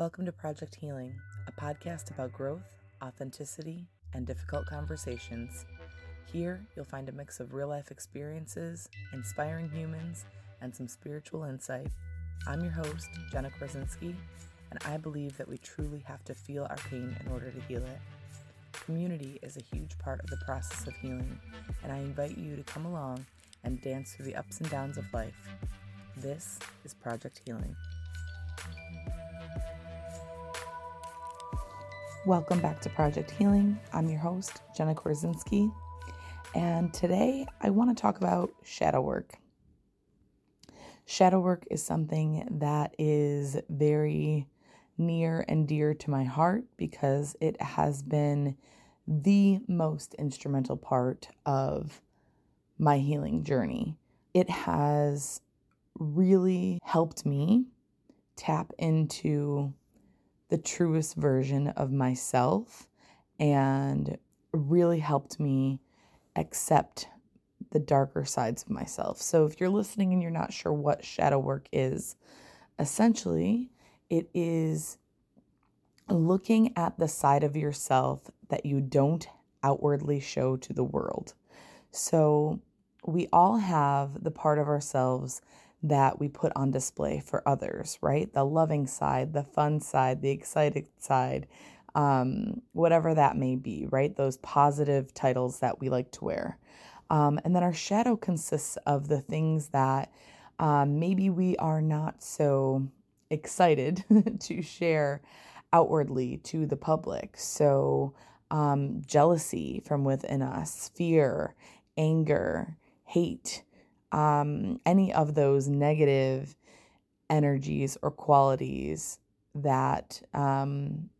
Welcome to Project Healing, a podcast about growth, authenticity, and difficult conversations. Here, you'll find a mix of real life experiences, inspiring humans, and some spiritual insight. I'm your host, Jenna Krasinski, and I believe that we truly have to feel our pain in order to heal it. Community is a huge part of the process of healing, and I invite you to come along and dance through the ups and downs of life. This is Project Healing. Welcome back to Project Healing. I'm your host, Jenna Korzinski, and today I want to talk about shadow work. Shadow work is something that is very near and dear to my heart because it has been the most instrumental part of my healing journey. It has really helped me tap into the truest version of myself and really helped me accept the darker sides of myself. So, if you're listening and you're not sure what shadow work is, essentially it is looking at the side of yourself that you don't outwardly show to the world. So, we all have the part of ourselves that we put on display for others, right? The loving side, the fun side, the excited side, um, whatever that may be, right? Those positive titles that we like to wear. Um, and then our shadow consists of the things that um, maybe we are not so excited to share outwardly to the public. So, um, jealousy from within us, fear, anger, hate, um, any of those negative energies or qualities that um,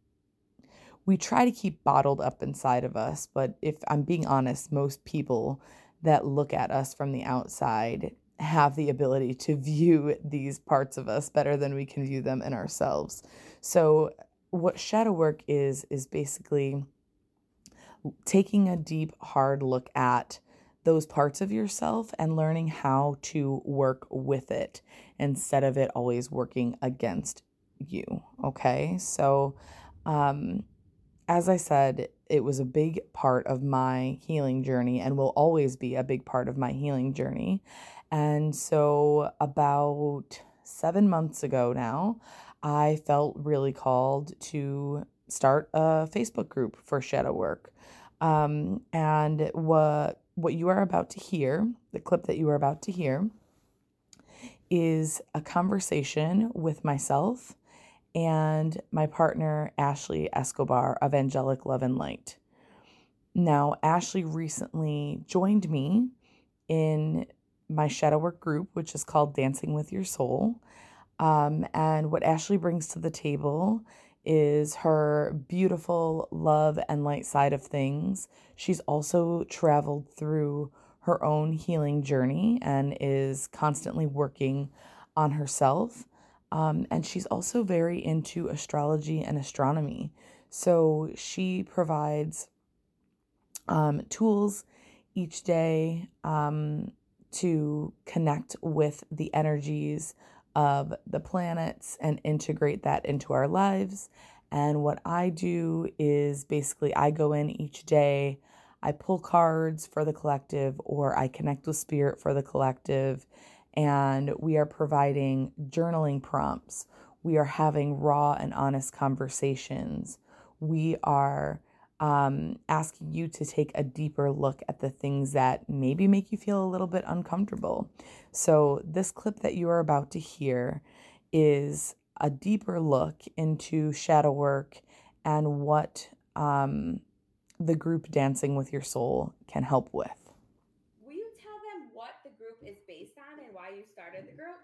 we try to keep bottled up inside of us. But if I'm being honest, most people that look at us from the outside have the ability to view these parts of us better than we can view them in ourselves. So, what shadow work is, is basically taking a deep, hard look at those parts of yourself and learning how to work with it instead of it always working against you. Okay. So, um, as I said, it was a big part of my healing journey and will always be a big part of my healing journey. And so, about seven months ago now, I felt really called to start a Facebook group for shadow work. Um, and what what you are about to hear, the clip that you are about to hear, is a conversation with myself and my partner, Ashley Escobar of Angelic Love and Light. Now, Ashley recently joined me in my shadow work group, which is called Dancing with Your Soul. Um, and what Ashley brings to the table is her beautiful love and light side of things. She's also traveled through her own healing journey and is constantly working on herself. Um, and she's also very into astrology and astronomy. So she provides um, tools each day um, to connect with the energies of the planets and integrate that into our lives. And what I do is basically I go in each day, I pull cards for the collective, or I connect with spirit for the collective, and we are providing journaling prompts. We are having raw and honest conversations. We are um, asking you to take a deeper look at the things that maybe make you feel a little bit uncomfortable. So, this clip that you are about to hear is a deeper look into shadow work and what um, the group Dancing with Your Soul can help with. Will you tell them what the group is based on and why you started the group?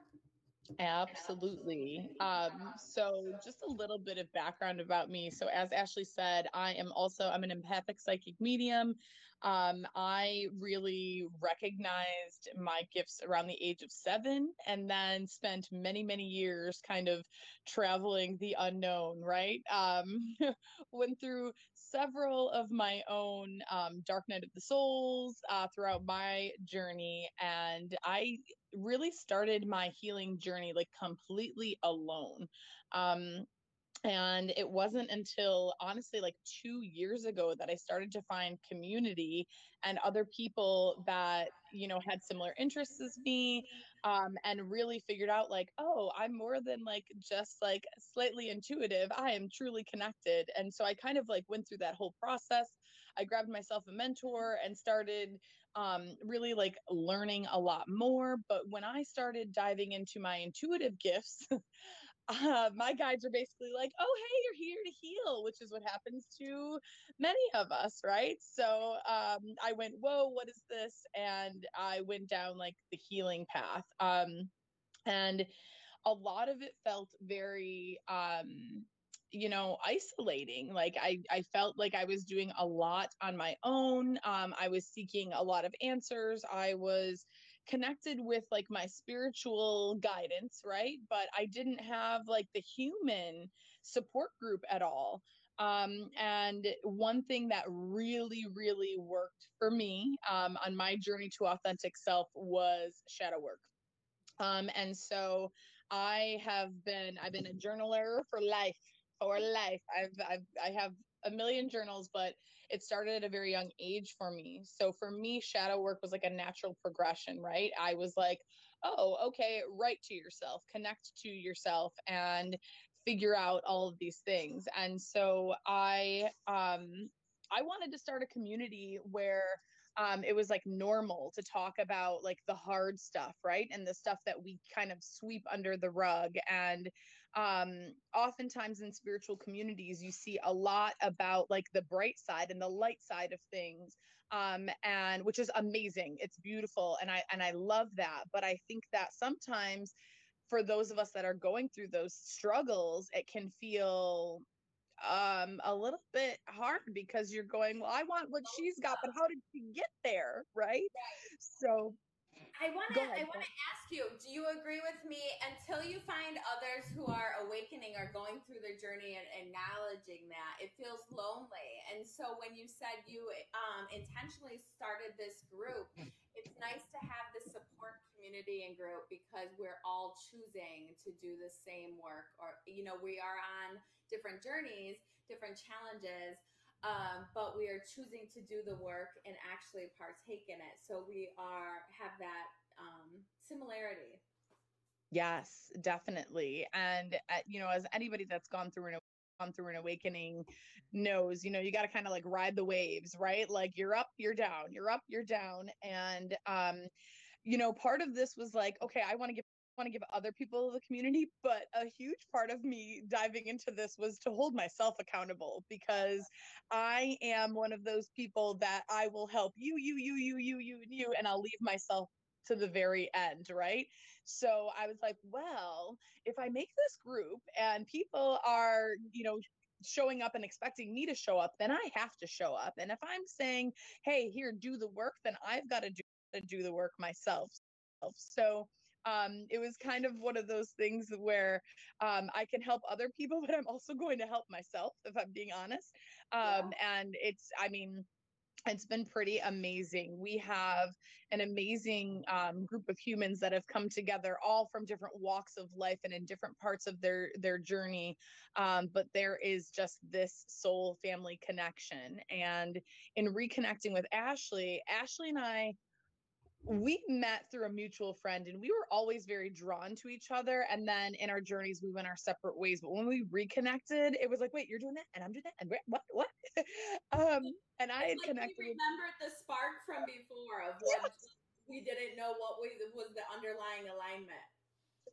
Absolutely. Um, so just a little bit of background about me. So as Ashley said, I am also I'm an empathic psychic medium. Um, I really recognized my gifts around the age of seven and then spent many, many years kind of traveling the unknown, right? Um, went through several of my own um, Dark Night of the Souls uh, throughout my journey. And I really started my healing journey like completely alone. Um, and it wasn't until honestly like two years ago that i started to find community and other people that you know had similar interests as me um, and really figured out like oh i'm more than like just like slightly intuitive i am truly connected. And so i kind of like went through that whole process. I grabbed myself a mentor and started um, really like learning a lot more but when i started diving into my intuitive gifts uh, my guides are basically like, oh, hey, you're here to heal, which is what happens to many of us, right? So um, I went, whoa, what is this? And I went down like the healing path. Um, and a lot of it felt very, um, you know isolating like i i felt like i was doing a lot on my own um i was seeking a lot of answers i was connected with like my spiritual guidance, right? But I didn't have like the human support group at all. Um, and one thing that really, really worked for me um, on my journey to authentic self was shadow work. Um, and so I have been, I've been a journaler for life, for life. I've, I've, I have a million journals, but it started at a very young age for me. So for me, shadow work was like a natural progression, right? I was like, oh, okay, write to yourself, connect to yourself, and figure out all of these things. And so I um I wanted to start a community where um, it was like normal to talk about like the hard stuff, right? And the stuff that we kind of sweep under the rug. And um, oftentimes in spiritual communities, you see a lot about like the bright side and the light side of things, um, and which is amazing. It's beautiful, and I and I love that. But I think that sometimes for those of us that are going through those struggles, it can feel um a little bit hard because you're going well i want what she's got but how did she get there right, right. so I want to. I want to ask you. Do you agree with me? Until you find others who are awakening or going through their journey and acknowledging that, it feels lonely. And so, when you said you um, intentionally started this group, it's nice to have this support community and group because we're all choosing to do the same work, or you know, we are on different journeys, different challenges um, but we are choosing to do the work and actually partake in it. So we are have that um, similarity. Yes, definitely. And uh, you know, as anybody that's gone through an gone through an awakening knows, you know, you got to kind of like ride the waves, right? Like you're up, you're down, you're up, you're down, and um, you know, part of this was like, okay, I want to give want to give other people the community, but a huge part of me diving into this was to hold myself accountable because I am one of those people that I will help you, you, you, you, you, you, and you, and I'll leave myself to the very end, right? So I was like, well, if I make this group and people are, you know, showing up and expecting me to show up, then I have to show up. And if I'm saying, hey, here, do the work, then I've got to do, do the work myself. So um, it was kind of one of those things where um, I can help other people, but I'm also going to help myself, if I'm being honest. Um, yeah. And it's, I mean, it's been pretty amazing. We have an amazing um, group of humans that have come together, all from different walks of life and in different parts of their their journey. Um, but there is just this soul family connection. And in reconnecting with Ashley, Ashley and I we met through a mutual friend and we were always very drawn to each other and then in our journeys we went our separate ways but when we reconnected it was like wait you're doing that and i'm doing that and what what um and i had like connected we remembered the spark from before of what yes. we didn't know what was, was the underlying alignment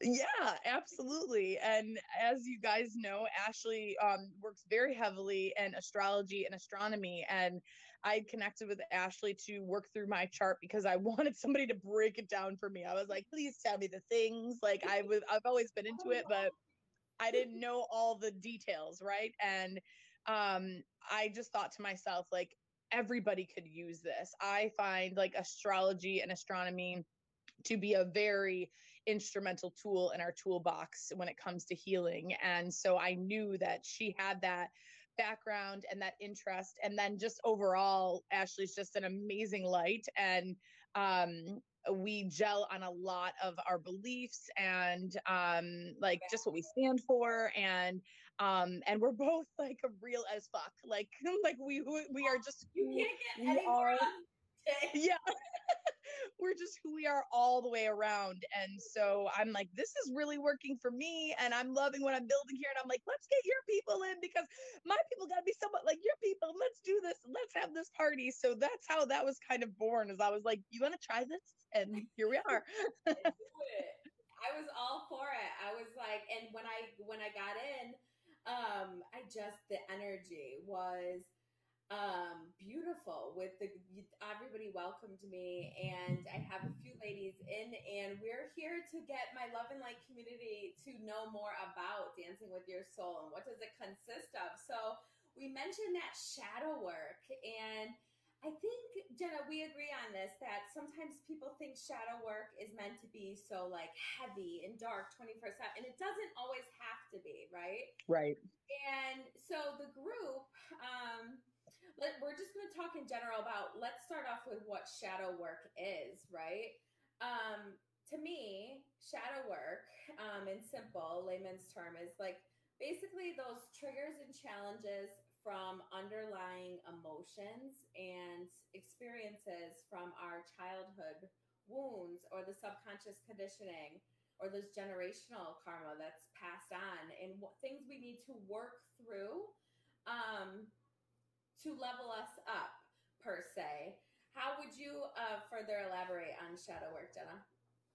yeah, absolutely. And as you guys know, Ashley um, works very heavily in astrology and astronomy. And I connected with Ashley to work through my chart because I wanted somebody to break it down for me. I was like, please tell me the things. Like I was, I've always been into it, but I didn't know all the details, right? And um, I just thought to myself, like, everybody could use this. I find like astrology and astronomy to be a very instrumental tool in our toolbox when it comes to healing. And so I knew that she had that background and that interest. And then just overall, Ashley's just an amazing light. And um, we gel on a lot of our beliefs and um, like just what we stand for. And Um, and we're both like real as fuck. Like, like we we are just you can't get any more yeah we're just who we are all the way around. And so i'm like this is really working for me and i'm loving what i'm building here. And i'm like let's get your people in because my people got to be somewhat like your people let's do this let's have this party. So that's how that was kind of born as i was like you want to try this? And here we are. I was all for it. I was like and when i when i got in um i just the energy was um, beautiful with the everybody welcomed me. And i have a few ladies in and we're here to get my love and light community to know more about dancing with your soul and what does it consist of. So we mentioned that shadow work and i think jenna we agree on this that sometimes people think shadow work is meant to be so like heavy and dark 24 7 and it doesn't always have to be right? Right. And so the group um let, we're just going to talk in general about let's start off with what shadow work is, right? Um, to me, shadow work, um, in simple layman's term, is like basically those triggers and challenges from underlying emotions and experiences from our childhood wounds or the subconscious conditioning or this generational karma that's passed on and what things we need to work through um, to level us up per se. How would you uh, further elaborate on shadow work, Jenna?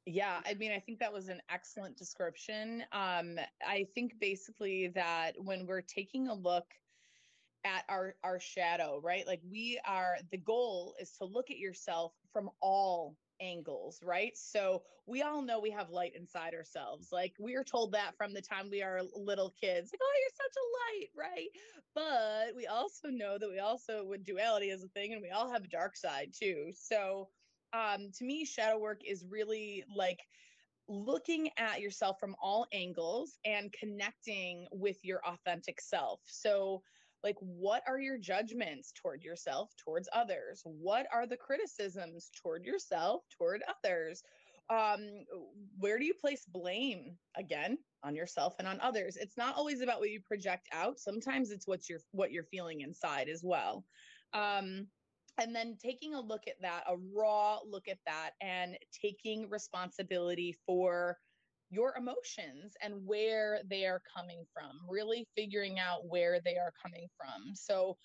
Yeah, I mean, I think that was an excellent description. Um, I think basically that when we're taking a look at our our shadow, right? Like we are the goal is to look at yourself from all angles, right? So we all know we have light inside ourselves. Like we are told that from the time we are little kids. Like, oh, you're such a light, right? But we also know that we also with duality as a thing and we all have a dark side too. So um to me shadow work is really like looking at yourself from all angles and connecting with your authentic self. So like what are your judgments toward yourself towards others? What are the criticisms toward yourself toward others? Um where do you place blame again on yourself and on others? It's not always about what you project out. Sometimes it's what you're what you're feeling inside as well. Um and then taking a look at that a raw look at that and taking responsibility for your emotions and where they are coming from, really figuring out where they are coming from. So,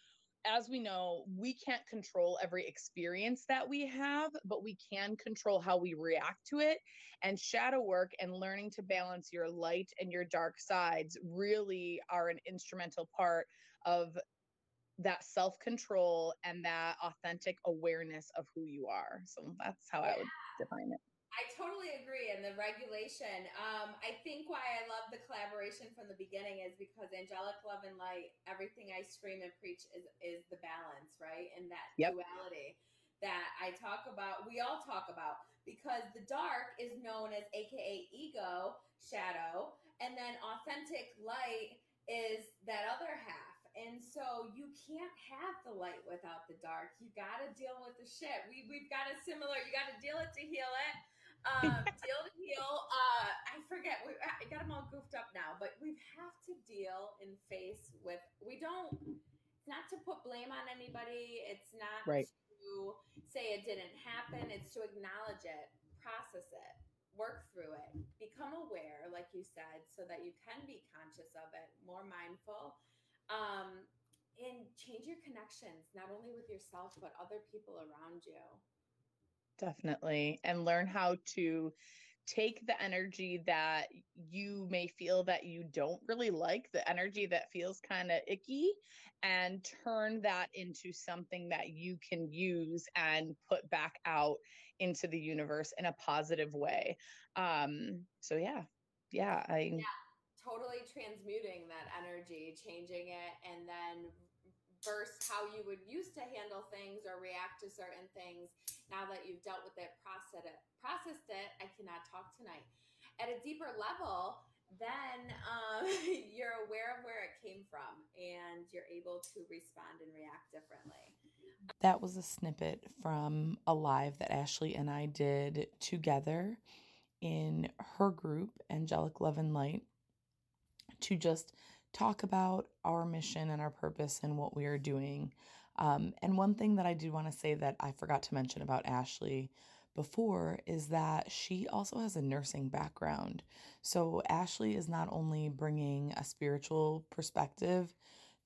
as we know, we can't control every experience that we have, but we can control how we react to it. And shadow work and learning to balance your light and your dark sides really are an instrumental part of that self control and that authentic awareness of who you are. So that's how I would define it. I totally agree. And the regulation, um, I think why I love the collaboration from the beginning is because angelic love and light, everything I scream and preach is is the balance, right? And that yep. duality that I talk about, we all talk about, because the dark is known as AKA ego, shadow, and then authentic light is that other half. And so you can't have the light without the dark. You got to deal with the shit. We, we've got a similar, you got to deal it to heal it um, deal to heal. Uh, I forget. We, I got them all goofed up now, but we have to deal and face with. We don't. It's not to put blame on anybody. It's not right. to say it didn't happen. It's to acknowledge it, process it, work through it, become aware, like you said, so that you can be conscious of it, more mindful. Um, and change your connections, not only with yourself, but other people around you. Definitely. And learn how to take the energy that you may feel that you don't really like, the energy that feels kind of icky, and turn that into something that you can use and put back out into the universe in a positive way. Um, so yeah, yeah, I yeah, totally transmuting that energy, changing it, and then versus how you would used to handle things or react to certain things. Now that you've dealt with it processed it processed it i cannot talk tonight. At a deeper level then um, you're aware of where it came from and you're able to respond and react differently. That was a snippet from a live that ashley and i did together in her group angelic love and light to just talk about our mission and our purpose and what we are doing. Um, and one thing that I do want to say that I forgot to mention about Ashley before is that she also has a nursing background. So Ashley is not only bringing a spiritual perspective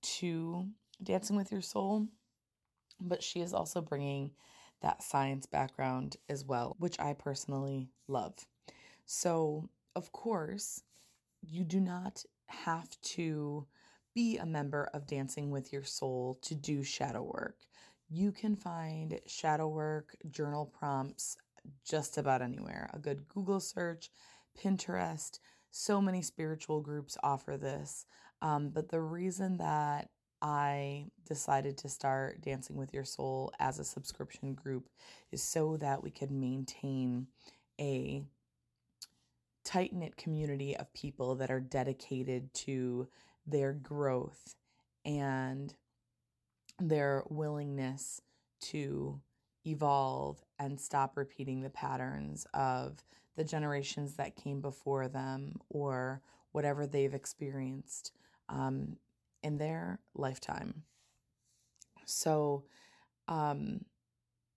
to Dancing with Your Soul, but she is also bringing that science background as well, which I personally love. So, of course, you do not have to be a member of Dancing with Your Soul to do shadow work. You can find shadow work journal prompts just about anywhere. A good Google search, Pinterest, so many spiritual groups offer this. Um, but the reason that I decided to start Dancing with Your Soul as a subscription group is so that we could maintain a tight knit community of people that are dedicated to their growth and their willingness to evolve and stop repeating the patterns of the generations that came before them or whatever they've experienced um, in their lifetime. So, um,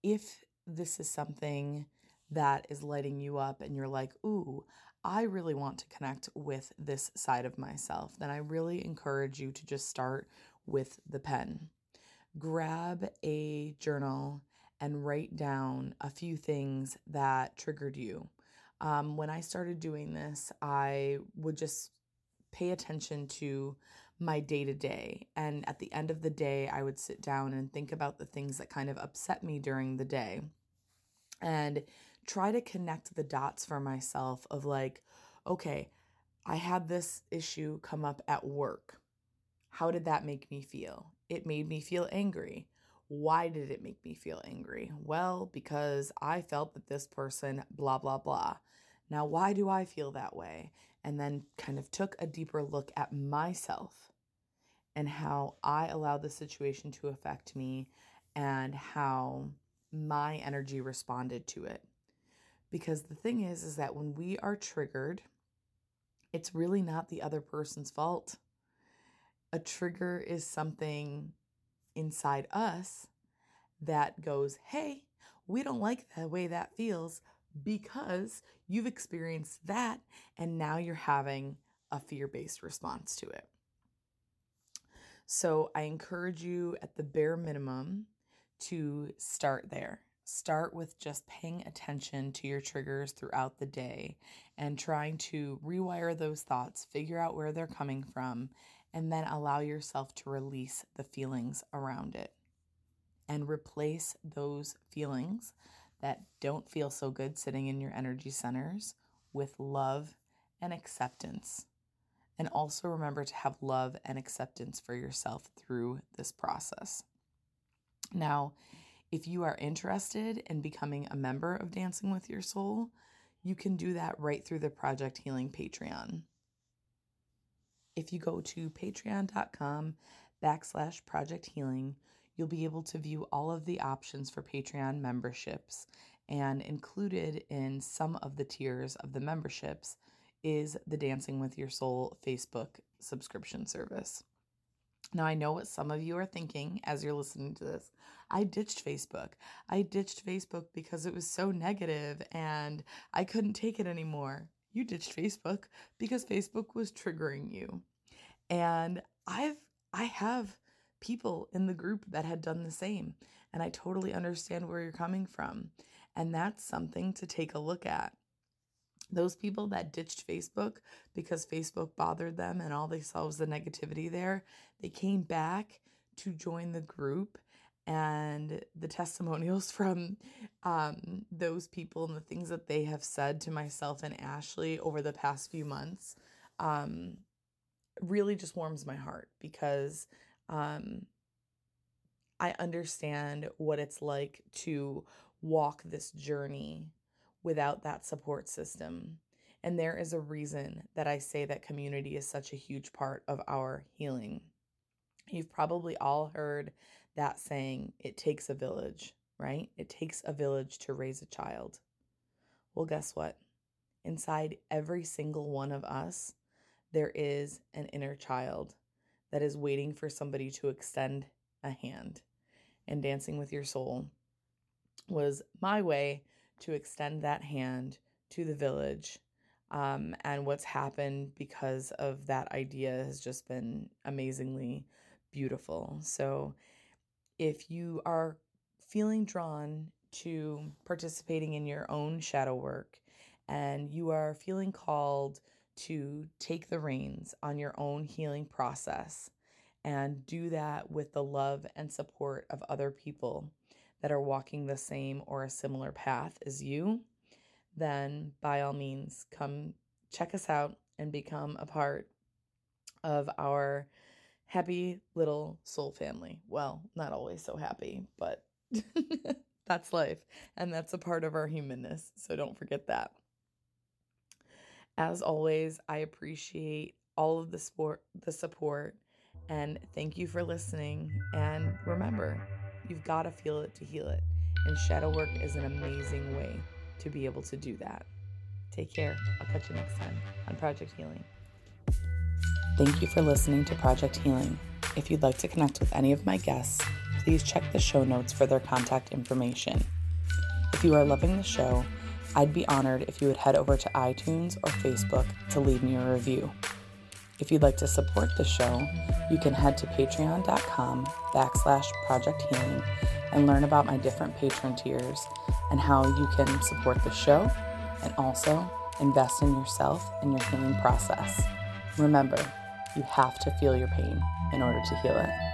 if this is something that is lighting you up and you're like, ooh, I really want to connect with this side of myself, then I really encourage you to just start with the pen. Grab a journal and write down a few things that triggered you. Um, when I started doing this, I would just pay attention to my day to day. And at the end of the day, I would sit down and think about the things that kind of upset me during the day and try to connect the dots for myself of like, okay, I had this issue come up at work. How did that make me feel? It made me feel angry. Why did it make me feel angry? Well, because I felt that this person, blah, blah, blah. Now, why do I feel that way? And then kind of took a deeper look at myself and how I allowed the situation to affect me and how my energy responded to it. Because the thing is, is that when we are triggered, it's really not the other person's fault. A trigger is something inside us that goes, hey, we don't like the way that feels because you've experienced that and now you're having a fear based response to it. So I encourage you at the bare minimum to start there. Start with just paying attention to your triggers throughout the day and trying to rewire those thoughts, figure out where they're coming from, and then allow yourself to release the feelings around it and replace those feelings that don't feel so good sitting in your energy centers with love and acceptance. And also remember to have love and acceptance for yourself through this process. Now, if you are interested in becoming a member of Dancing with Your Soul, you can do that right through the Project Healing Patreon. If you go to patreon.com backslash project healing, you'll be able to view all of the options for Patreon memberships. And included in some of the tiers of the memberships is the Dancing with Your Soul Facebook subscription service. Now, I know what some of you are thinking as you're listening to this. I ditched Facebook. I ditched Facebook because it was so negative and I couldn't take it anymore. You ditched Facebook because Facebook was triggering you. And I've I have people in the group that had done the same, and I totally understand where you're coming from. And that's something to take a look at those people that ditched Facebook because Facebook bothered them and all they saw was the negativity there, they came back to join the group. And the testimonials from um, those people and the things that they have said to myself and Ashley over the past few months um, really just warms my heart because um, I understand what it's like to walk this journey without that support system. And there is a reason that I say that community is such a huge part of our healing. You've probably all heard that saying, it takes a village, right? It takes a village to raise a child. Well, guess what? Inside every single one of us, there is an inner child that is waiting for somebody to extend a hand. And Dancing with Your Soul was my way to extend that hand to the village. Um, and what's happened because of that idea has just been amazingly beautiful. So, if you are feeling drawn to participating in your own shadow work and you are feeling called to take the reins on your own healing process and do that with the love and support of other people that are walking the same or a similar path as you, then by all means, come check us out and become a part of our happy little soul family. Well, not always so happy, but that's life. And that's a part of our humanness. So don't forget that. As always, I appreciate all of the support, the support, and thank you for listening. And remember, you've got to feel it to heal it. And shadow work is an amazing way to be able to do that. Take care. I'll catch you next time on Project Healing. Thank you for listening to Project Healing. If you'd like to connect with any of my guests, please check the show notes for their contact information. If you are loving the show, I'd be honored if you would head over to iTunes or Facebook to leave me a review. If you'd like to support the show, you can head to patreon.com backslash project healing and learn about my different patron tiers and how you can support the show and also invest in yourself and your healing process. Remember, you have to feel your pain in order to heal it.